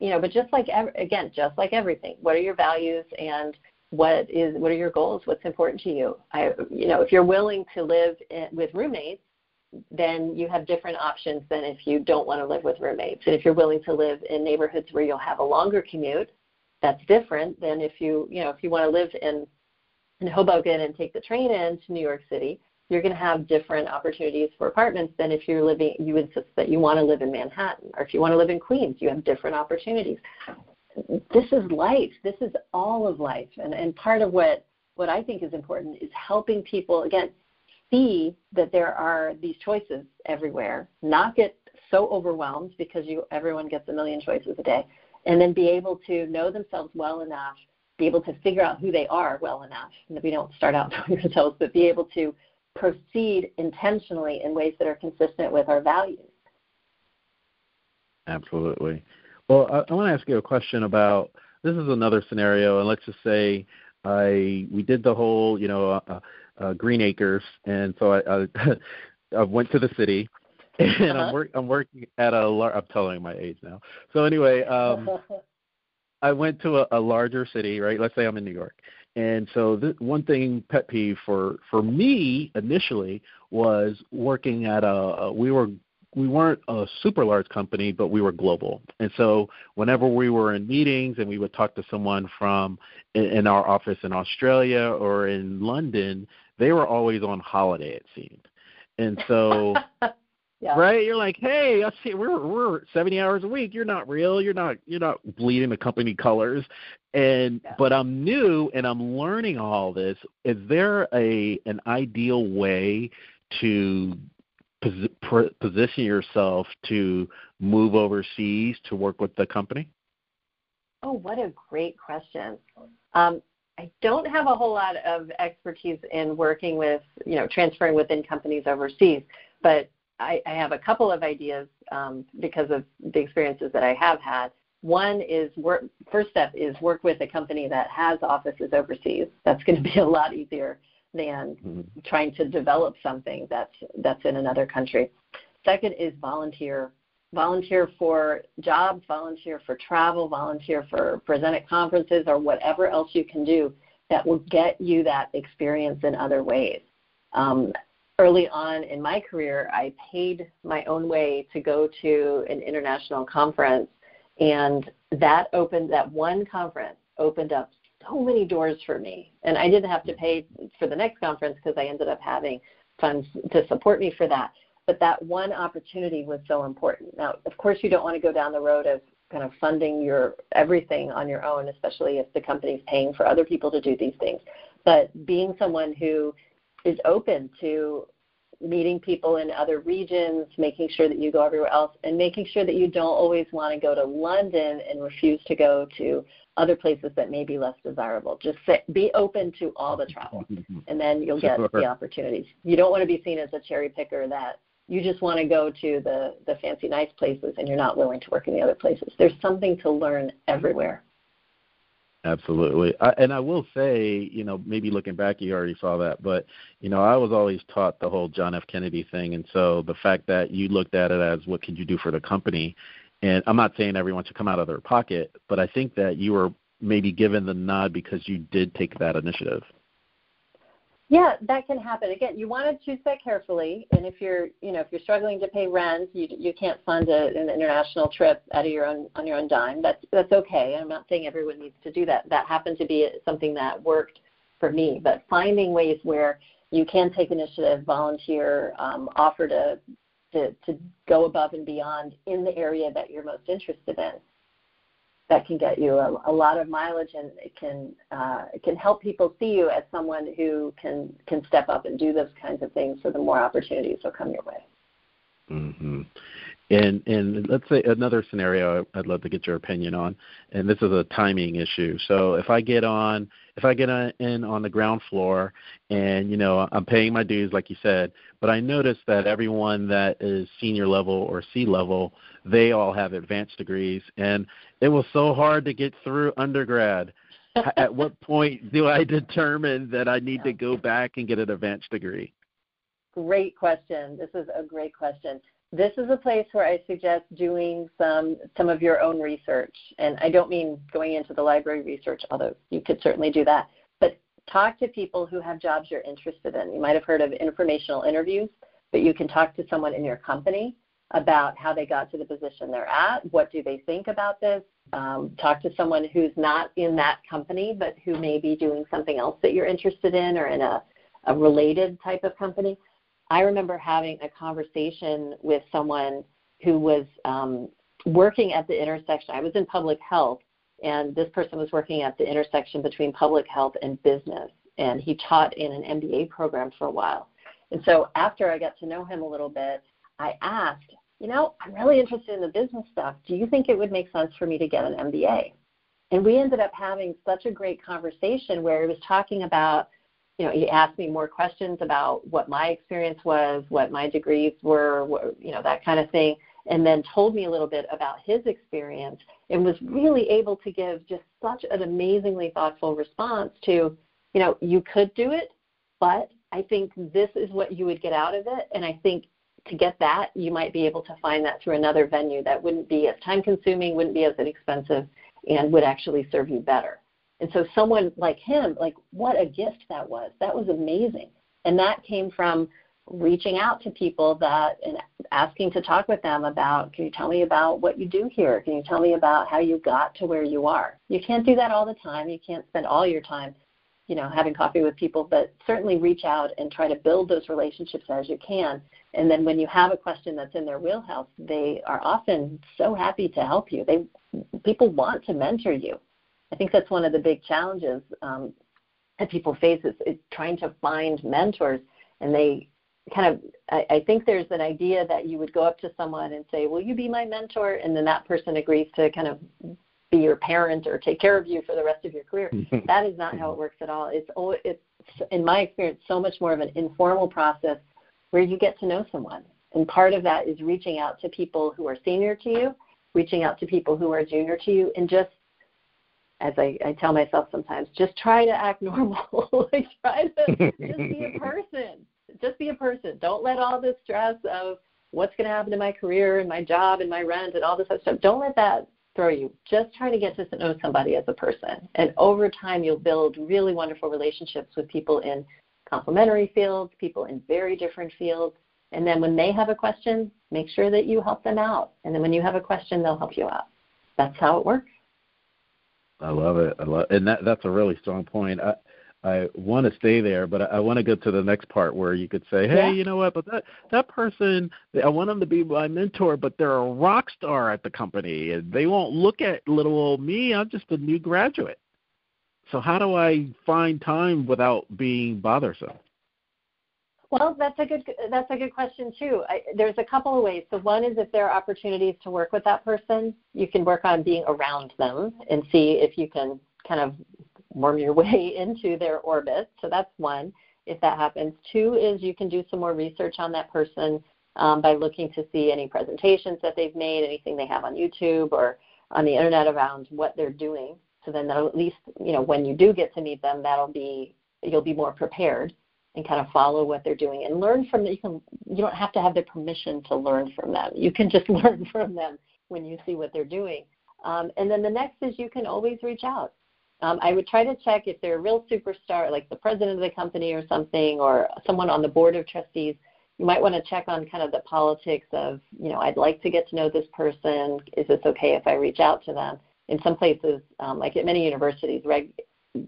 You know, but just like again, just like everything, what are your values and what is what are your goals? What's important to you? I, you know, if you're willing to live in, with roommates, then you have different options than if you don't want to live with roommates. And if you're willing to live in neighborhoods where you'll have a longer commute, that's different than if you, you know, if you want to live in in Hoboken and take the train in to New York City, you're going to have different opportunities for apartments than if you're living, you insist that you want to live in Manhattan, or if you want to live in Queens, you have different opportunities. This is life. This is all of life, and and part of what what I think is important is helping people again see that there are these choices everywhere, not get so overwhelmed because you everyone gets a million choices a day, and then be able to know themselves well enough, be able to figure out who they are well enough. And we don't start out knowing ourselves, but be able to proceed intentionally in ways that are consistent with our values. Absolutely. Well, I, I want to ask you a question about this is another scenario, and let's just say I we did the whole you know uh, uh, Green Acres, and so I, I, I went to the city, and uh-huh. I'm work I'm working at a lar- I'm telling my age now. So anyway, um, I went to a, a larger city, right? Let's say I'm in New York, and so the one thing pet peeve for for me initially was working at a, we were we weren't a super large company, but we were global. And so whenever we were in meetings and we would talk to someone from in, in our office in Australia or in London, they were always on holiday it seemed. And so Yeah. Right? You're like, hey, I see we're we're seventy hours a week. You're not real. You're not you're not bleeding the company colors. And yeah. but I'm new and I'm learning all this. Is there a an ideal way to pos- position yourself to move overseas to work with the company? Oh, what a great question. Um, I don't have a whole lot of expertise in working with, you know, transferring within companies overseas, but I, I have a couple of ideas um, because of the experiences that I have had. One is work. First step is work with a company that has offices overseas. That's going to be a lot easier than mm-hmm. trying to develop something that's that's in another country. Second is volunteer. Volunteer for jobs, volunteer for travel, volunteer for present at conferences or whatever else you can do that will get you that experience in other ways. Um, early on in my career, I paid my own way to go to an international conference, and that opened that one conference opened up so many doors for me. And I didn't have to pay for the next conference because I ended up having funds to support me for that. But that one opportunity was so important. Now, of course, you don't want to go down the road of kind of funding your everything on your own, especially if the company's paying for other people to do these things. But being someone who is open to meeting people in other regions, making sure that you go everywhere else, and making sure that you don't always want to go to London and refuse to go to other places that may be less desirable. Just say, be open to all the travel, mm-hmm. and then you'll get sure. the opportunities. You don't want to be seen as a cherry picker that you just want to go to the, the fancy nice places and you're not willing to work in the other places. There's something to learn everywhere. Absolutely. I, and I will say, you know, maybe looking back, you already saw that, but, you know, I was always taught the whole John F. Kennedy thing. And so the fact that you looked at it as what could you do for the company, and I'm not saying everyone should come out of their pocket, but I think that you were maybe given the nod because you did take that initiative. Yeah, that can happen. Again, you want to choose that carefully. And if you're, you know, if you're struggling to pay rent, you you can't fund a, an international trip out of your own on your own dime. That's that's okay. I'm not saying everyone needs to do that. That happened to be something that worked for me. But finding ways where you can take initiative, volunteer, um, offer to, to to go above and beyond in the area that you're most interested in that can get you a, a lot of mileage and it can uh, it can help people see you as someone who can can step up and do those kinds of things so the more opportunities will come your way mhm and and let's say another scenario I'd love to get your opinion on, and this is a timing issue. So if I get on if I get in on the ground floor and you know I'm paying my dues like you said, but I notice that everyone that is senior level or C level, they all have advanced degrees, and it was so hard to get through undergrad. At what point do I determine that I need to go back and get an advanced degree? Great question. This is a great question this is a place where I suggest doing some some of your own research. And I don't mean going into the library research, although you could certainly do that. But talk to people who have jobs you're interested in. You might have heard of informational interviews, but you can talk to someone in your company about how they got to the position they're at. What do they think about this? Um, talk to someone who's not in that company, but who may be doing something else that you're interested in or in a, a related type of company I remember having a conversation with someone who was um, working at the intersection. I was in public health, and this person was working at the intersection between public health and business. And he taught in an MBA program for a while. And so after I got to know him a little bit, I asked, you know, I'm really interested in the business stuff. Do you think it would make sense for me to get an MBA? And we ended up having such a great conversation where he was talking about you know, he asked me more questions about what my experience was, what my degrees were, what, you know, that kind of thing, and then told me a little bit about his experience and was really able to give just such an amazingly thoughtful response to, you know, you could do it, but I think this is what you would get out of it, and I think to get that, you might be able to find that through another venue that wouldn't be as time consuming, wouldn't be as expensive, and would actually serve you better. And so someone like him, like what a gift that was. That was amazing. And that came from reaching out to people that and asking to talk with them about can you tell me about what you do here? Can you tell me about how you got to where you are? You can't do that all the time. You can't spend all your time you know having coffee with people but certainly reach out and try to build those relationships as you can. And then when you have a question that's in their wheelhouse they are often so happy to help you. They people want to mentor you I think that's one of the big challenges um, that people face is, is trying to find mentors, and they kind of I, I think there's an idea that you would go up to someone and say, "Will you be my mentor?" and then that person agrees to kind of be your parent or take care of you for the rest of your career. that is not how it works at all. It's it's in my experience so much more of an informal process where you get to know someone. And part of that is reaching out to people who are senior to you, reaching out to people who are junior to you, and just as I, I tell myself sometimes, just try to act normal. like try to just be a person. Just be a person. Don't let all the stress of what's going to happen to my career and my job and my rent and all this other stuff. Don't let that throw you. Just try to get to know somebody as a person. And over time, you'll build really wonderful relationships with people in complementary fields, people in very different fields. And then when they have a question, make sure that you help them out. And then when you have a question, they'll help you out. That's how it works. I love it. I love, and that that's a really strong point. I I want to stay there, but I, I want to go to the next part where you could say, "Hey, yeah. you know what? But that that person, I want them to be my mentor, but they're a rock star at the company, and they won't look at little old me. I'm just a new graduate. So how do I find time without being bothersome?" Well, that's a good that's a good question too. I, there's a couple of ways. So one is if there are opportunities to work with that person, you can work on being around them and see if you can kind of worm your way into their orbit. So that's one. If that happens, two is you can do some more research on that person um, by looking to see any presentations that they've made, anything they have on YouTube or on the internet around what they're doing So then at least, you know, when you do get to meet them, that'll be you'll be more prepared and kind of follow what they're doing and learn from them. You can you don't have to have their permission to learn from them. You can just learn from them when you see what they're doing. Um, and then the next is you can always reach out. Um, I would try to check if they're a real superstar, like the president of the company or something, or someone on the board of trustees. You might want to check on kind of the politics of, you know, I'd like to get to know this person. Is this okay if I reach out to them? In some places, um, like at many universities, reg-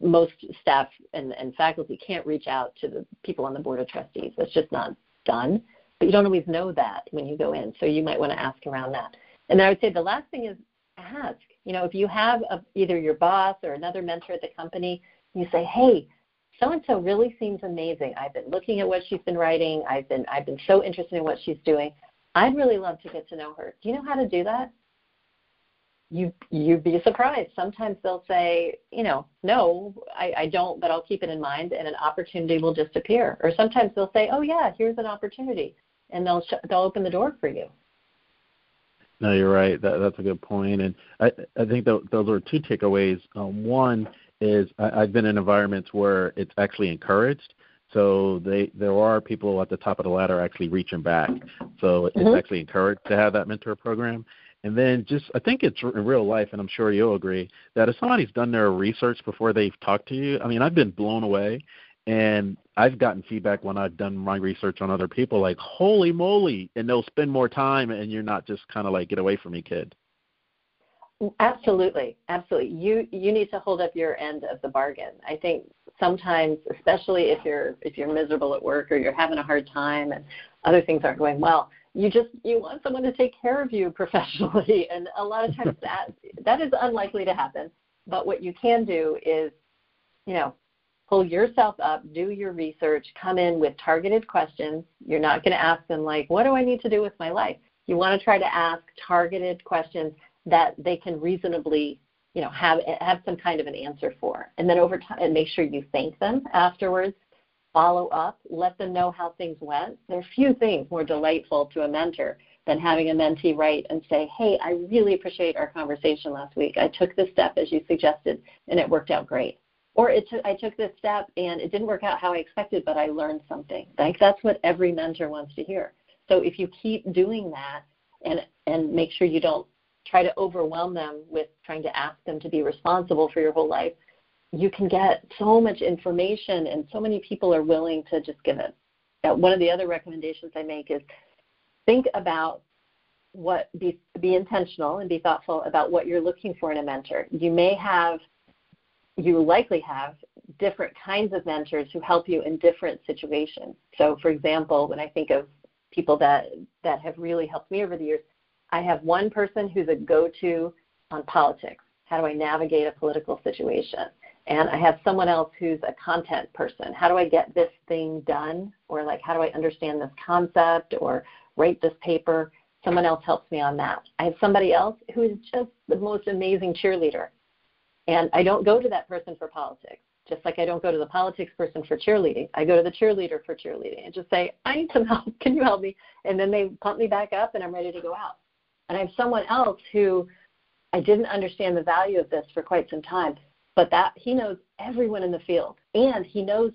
most staff and, and faculty can't reach out to the people on the board of trustees. That's just not done. But you don't always know that when you go in, so you might want to ask around that. And I would say the last thing is ask. You know, if you have a, either your boss or another mentor at the company, you say, "Hey, so and so really seems amazing. I've been looking at what she's been writing. I've been I've been so interested in what she's doing. I'd really love to get to know her. Do you know how to do that?" You you'd be surprised. Sometimes they'll say, you know, no, I, I don't, but I'll keep it in mind, and an opportunity will just appear. Or sometimes they'll say, oh yeah, here's an opportunity, and they'll sh- they'll open the door for you. No, you're right. That, that's a good point, and I I think that those are two takeaways. Um, one is I, I've been in environments where it's actually encouraged. So they there are people at the top of the ladder actually reaching back. So it's mm-hmm. actually encouraged to have that mentor program. And then just I think it's in real life, and I'm sure you'll agree that if somebody's done their research before they've talked to you, I mean I've been blown away and I've gotten feedback when I've done my research on other people, like, holy moly, and they'll spend more time, and you're not just kind of like, get away from me, kid. Mm, absolutely, absolutely. You you need to hold up your end of the bargain. I think sometimes, especially if you're if you're miserable at work or you're having a hard time and other things aren't going well, you just you want someone to take care of you professionally, and a lot of times that that is unlikely to happen. But what you can do is, you know, pull yourself up, do your research, come in with targeted questions. You're not going to ask them, like, what do I need to do with my life? You want to try to ask targeted questions that they can reasonably you know have have some kind of an answer for and then over time and make sure you thank them afterwards follow up let them know how things went there are few things more delightful to a mentor than having a mentee write and say hey i really appreciate our conversation last week i took this step as you suggested and it worked out great or it I took this step and it didn't work out how I expected, but I learned something. Like that's what every mentor wants to hear. So if you keep doing that and and make sure you don't try to overwhelm them with trying to ask them to be responsible for your whole life, you can get so much information and so many people are willing to just give it. One of the other recommendations I make is think about what be be intentional and be thoughtful about what you're looking for in a mentor. You may have you likely have different kinds of mentors who help you in different situations. So, for example, when I think of people that that have really helped me over the years, I have one person who's a go-to on politics. How do I navigate a political situation? And I have someone else who's a content person. How do I get this thing done? Or like, how do I understand this concept or write this paper? Someone else helps me on that. I have somebody else who is just the most amazing cheerleader. And I don't go to that person for politics, just like I don't go to the politics person for cheerleading. I go to the cheerleader for cheerleading and just say, I need some help. Can you help me? And then they pump me back up and I'm ready to go out. And I have someone else who I didn't understand the value of this for quite some time, but that he knows everyone in the field and he knows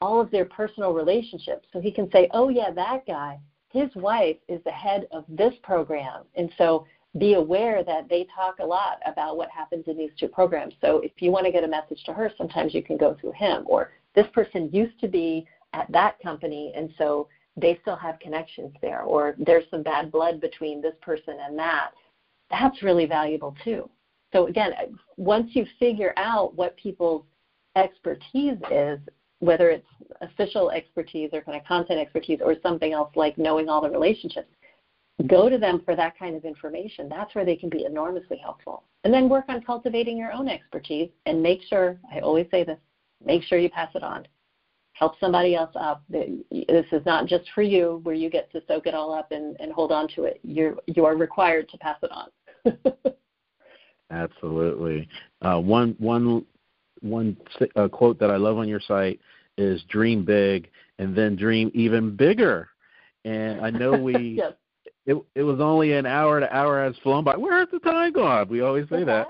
all of their personal relationships. So he can say, oh, yeah, that guy, his wife is the head of this program. And so be aware that they talk a lot about what happens in these two programs. So if you want to get a message to her, sometimes you can go through him. Or this person used to be at that company, and so they still have connections there. Or there's some bad blood between this person and that. That's really valuable too. So again, once you figure out what people's expertise is, whether it's official expertise or kind of content expertise or something else like knowing all the relationships, go to them for that kind of information. That's where they can be enormously helpful. And then work on cultivating your own expertise and make sure, I always say this, make sure you pass it on. Help somebody else up. This is not just for you where you get to soak it all up and, and hold on to it. You're, you are required to pass it on. Absolutely. Uh, one, one, one uh, quote that I love on your site is dream big and then dream even bigger. And I know we yes it it was only an hour. to hour has flown by. Where's the time gone? We always say that.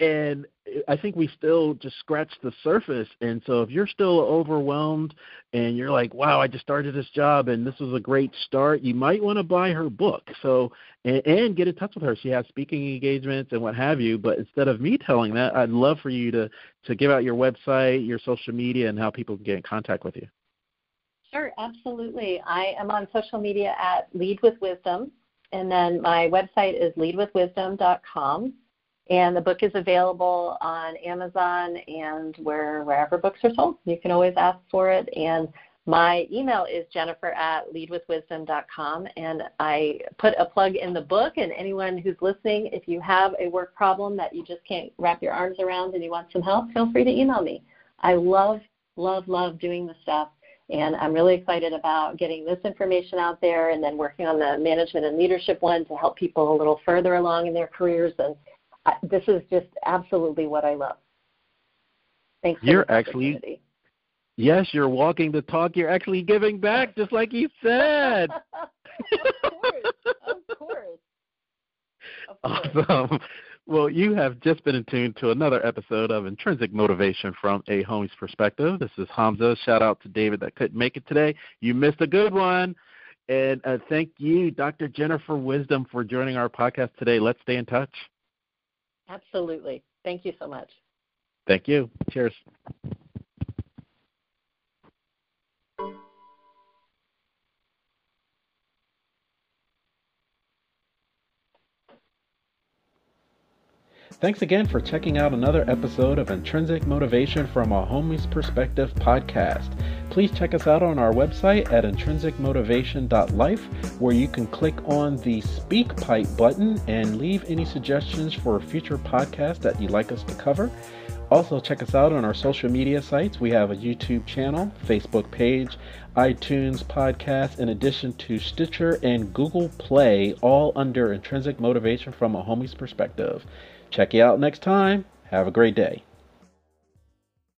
And I think we still just scratched the surface. And so if you're still overwhelmed and you're like, wow, I just started this job and this was a great start, you might want to buy her book. So and, and get in touch with her. She has speaking engagements and what have you. But instead of me telling that, I'd love for you to to give out your website, your social media, and how people can get in contact with you. Sure, absolutely. I am on social media at Lead with Wisdom, and then my website is leadwithwisdom.com. And the book is available on Amazon and where wherever books are sold. You can always ask for it. And my email is jennifer at leadwithwisdom.com. And I put a plug in the book. And anyone who's listening, if you have a work problem that you just can't wrap your arms around and you want some help, feel free to email me. I love, love, love doing this stuff. And I'm really excited about getting this information out there and then working on the management and leadership one to help people a little further along in their careers and this is just absolutely what I love. Thanks. You're actually yes, you're walking the talk. You're actually giving back, just like you said. of course, of course. Awesome. Well, you have just been in tune to another episode of Intrinsic Motivation from a Homie's Perspective. This is Hamza. Shout out to David that couldn't make it today. You missed a good one. And uh, thank you, Dr. Jennifer Wisdom, for joining our podcast today. Let's stay in touch. Absolutely. Thank you so much. Thank you. Cheers. Thanks again for checking out another episode of Intrinsic Motivation from a Homie's Perspective podcast. Please check us out on our website at intrinsicmotivation.life, where you can click on the Speak Pipe button and leave any suggestions for future podcasts that you'd like us to cover. Also, check us out on our social media sites. We have a YouTube channel, Facebook page, iTunes podcast, in addition to Stitcher and Google Play, all under Intrinsic Motivation from a Homie's Perspective. Check you out next time. Have a great day.